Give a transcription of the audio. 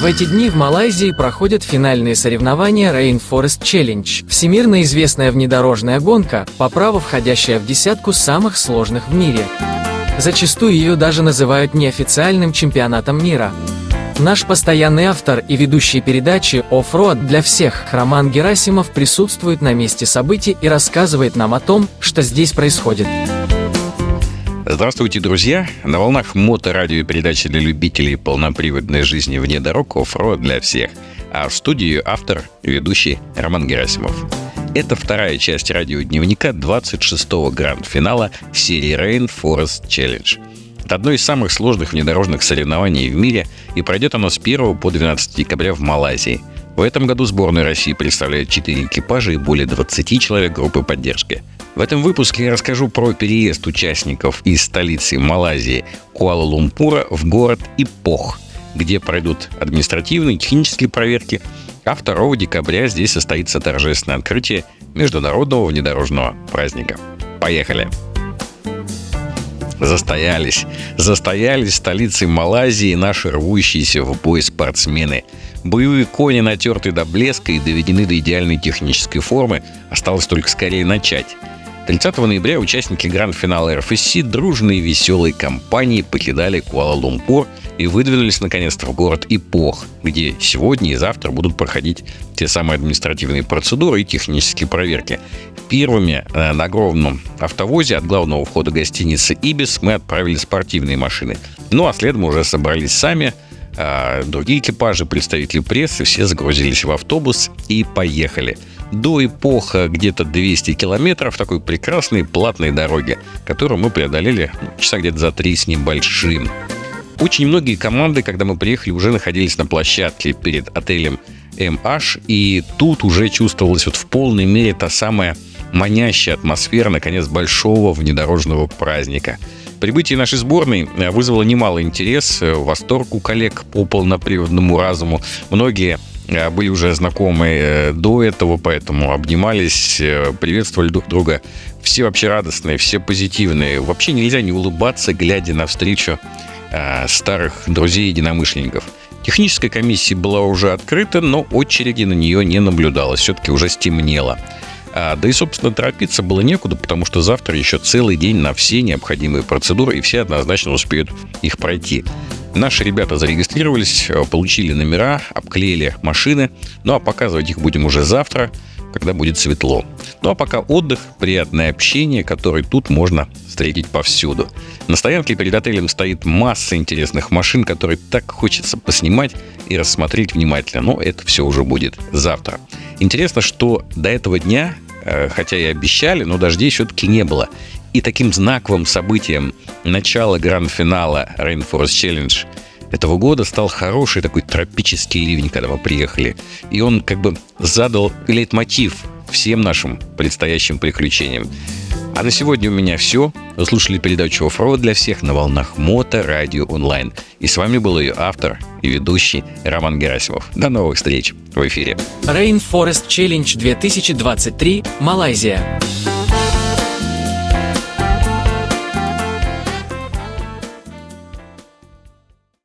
В эти дни в Малайзии проходят финальные соревнования Rainforest Challenge, всемирно известная внедорожная гонка, по праву входящая в десятку самых сложных в мире. Зачастую ее даже называют неофициальным чемпионатом мира. Наш постоянный автор и ведущий передачи «Off-road для всех» Роман Герасимов присутствует на месте событий и рассказывает нам о том, что здесь происходит. Здравствуйте, друзья! На волнах моторадио и передачи для любителей полноприводной жизни вне дорог «Off-road для всех», а в студию автор ведущий Роман Герасимов. Это вторая часть радиодневника 26-го гранд-финала серии Rain Forest Challenge. Это одно из самых сложных внедорожных соревнований в мире, и пройдет оно с 1 по 12 декабря в Малайзии. В этом году сборная России представляет 4 экипажа и более 20 человек группы поддержки – в этом выпуске я расскажу про переезд участников из столицы Малайзии Куала-Лумпура в город Ипох, где пройдут административные и технические проверки, а 2 декабря здесь состоится торжественное открытие международного внедорожного праздника. Поехали! Застоялись. Застоялись в столице Малайзии наши рвущиеся в бой спортсмены. Боевые кони натерты до блеска и доведены до идеальной технической формы. Осталось только скорее начать. 30 ноября участники гранд-финала РФС дружной и веселой компанией покидали Куала-Лумпур и выдвинулись наконец-то в город Ипох, где сегодня и завтра будут проходить те самые административные процедуры и технические проверки. Первыми э, на огромном автовозе от главного входа гостиницы «Ибис» мы отправили спортивные машины. Ну а следом уже собрались сами а другие экипажи, представители прессы, все загрузились в автобус и поехали – до эпоха где-то 200 километров такой прекрасной платной дороги, которую мы преодолели ну, часа где-то за три с небольшим. Очень многие команды, когда мы приехали, уже находились на площадке перед отелем MH, и тут уже чувствовалась вот в полной мере та самая манящая атмосфера, наконец, большого внедорожного праздника. Прибытие нашей сборной э, вызвало немало интерес, э, восторг у коллег по полноприводному разуму. Многие Э, были уже знакомы до этого, поэтому обнимались, приветствовали друг друга. Все вообще радостные, все позитивные. Вообще нельзя не улыбаться, глядя на встречу старых друзей единомышленников. Техническая комиссия была уже открыта, но очереди на нее не наблюдалось. Все-таки уже стемнело. А, да и, собственно, торопиться было некуда, потому что завтра еще целый день на все необходимые процедуры, и все однозначно успеют их пройти. Наши ребята зарегистрировались, э, получили номера, обклеили машины. Ну а показывать их будем уже завтра, когда будет светло. Ну а пока отдых, приятное общение, которое тут можно встретить повсюду. На стоянке перед отелем стоит масса интересных машин, которые так хочется поснимать и рассмотреть внимательно. Но это все уже будет завтра. Интересно, что до этого дня, э, хотя и обещали, но дождей все-таки не было. И таким знаковым событием начала гранд-финала Rainforest Challenge этого года стал хороший такой тропический ливень, когда мы приехали. И он как бы задал лейтмотив всем нашим предстоящим приключениям. А на сегодня у меня все. Вы слушали передачу «Оффроуд» для всех на волнах Мото Радио Онлайн. И с вами был ее автор и ведущий Роман Герасимов. До новых встреч в эфире. Rainforest Challenge 2023, Малайзия.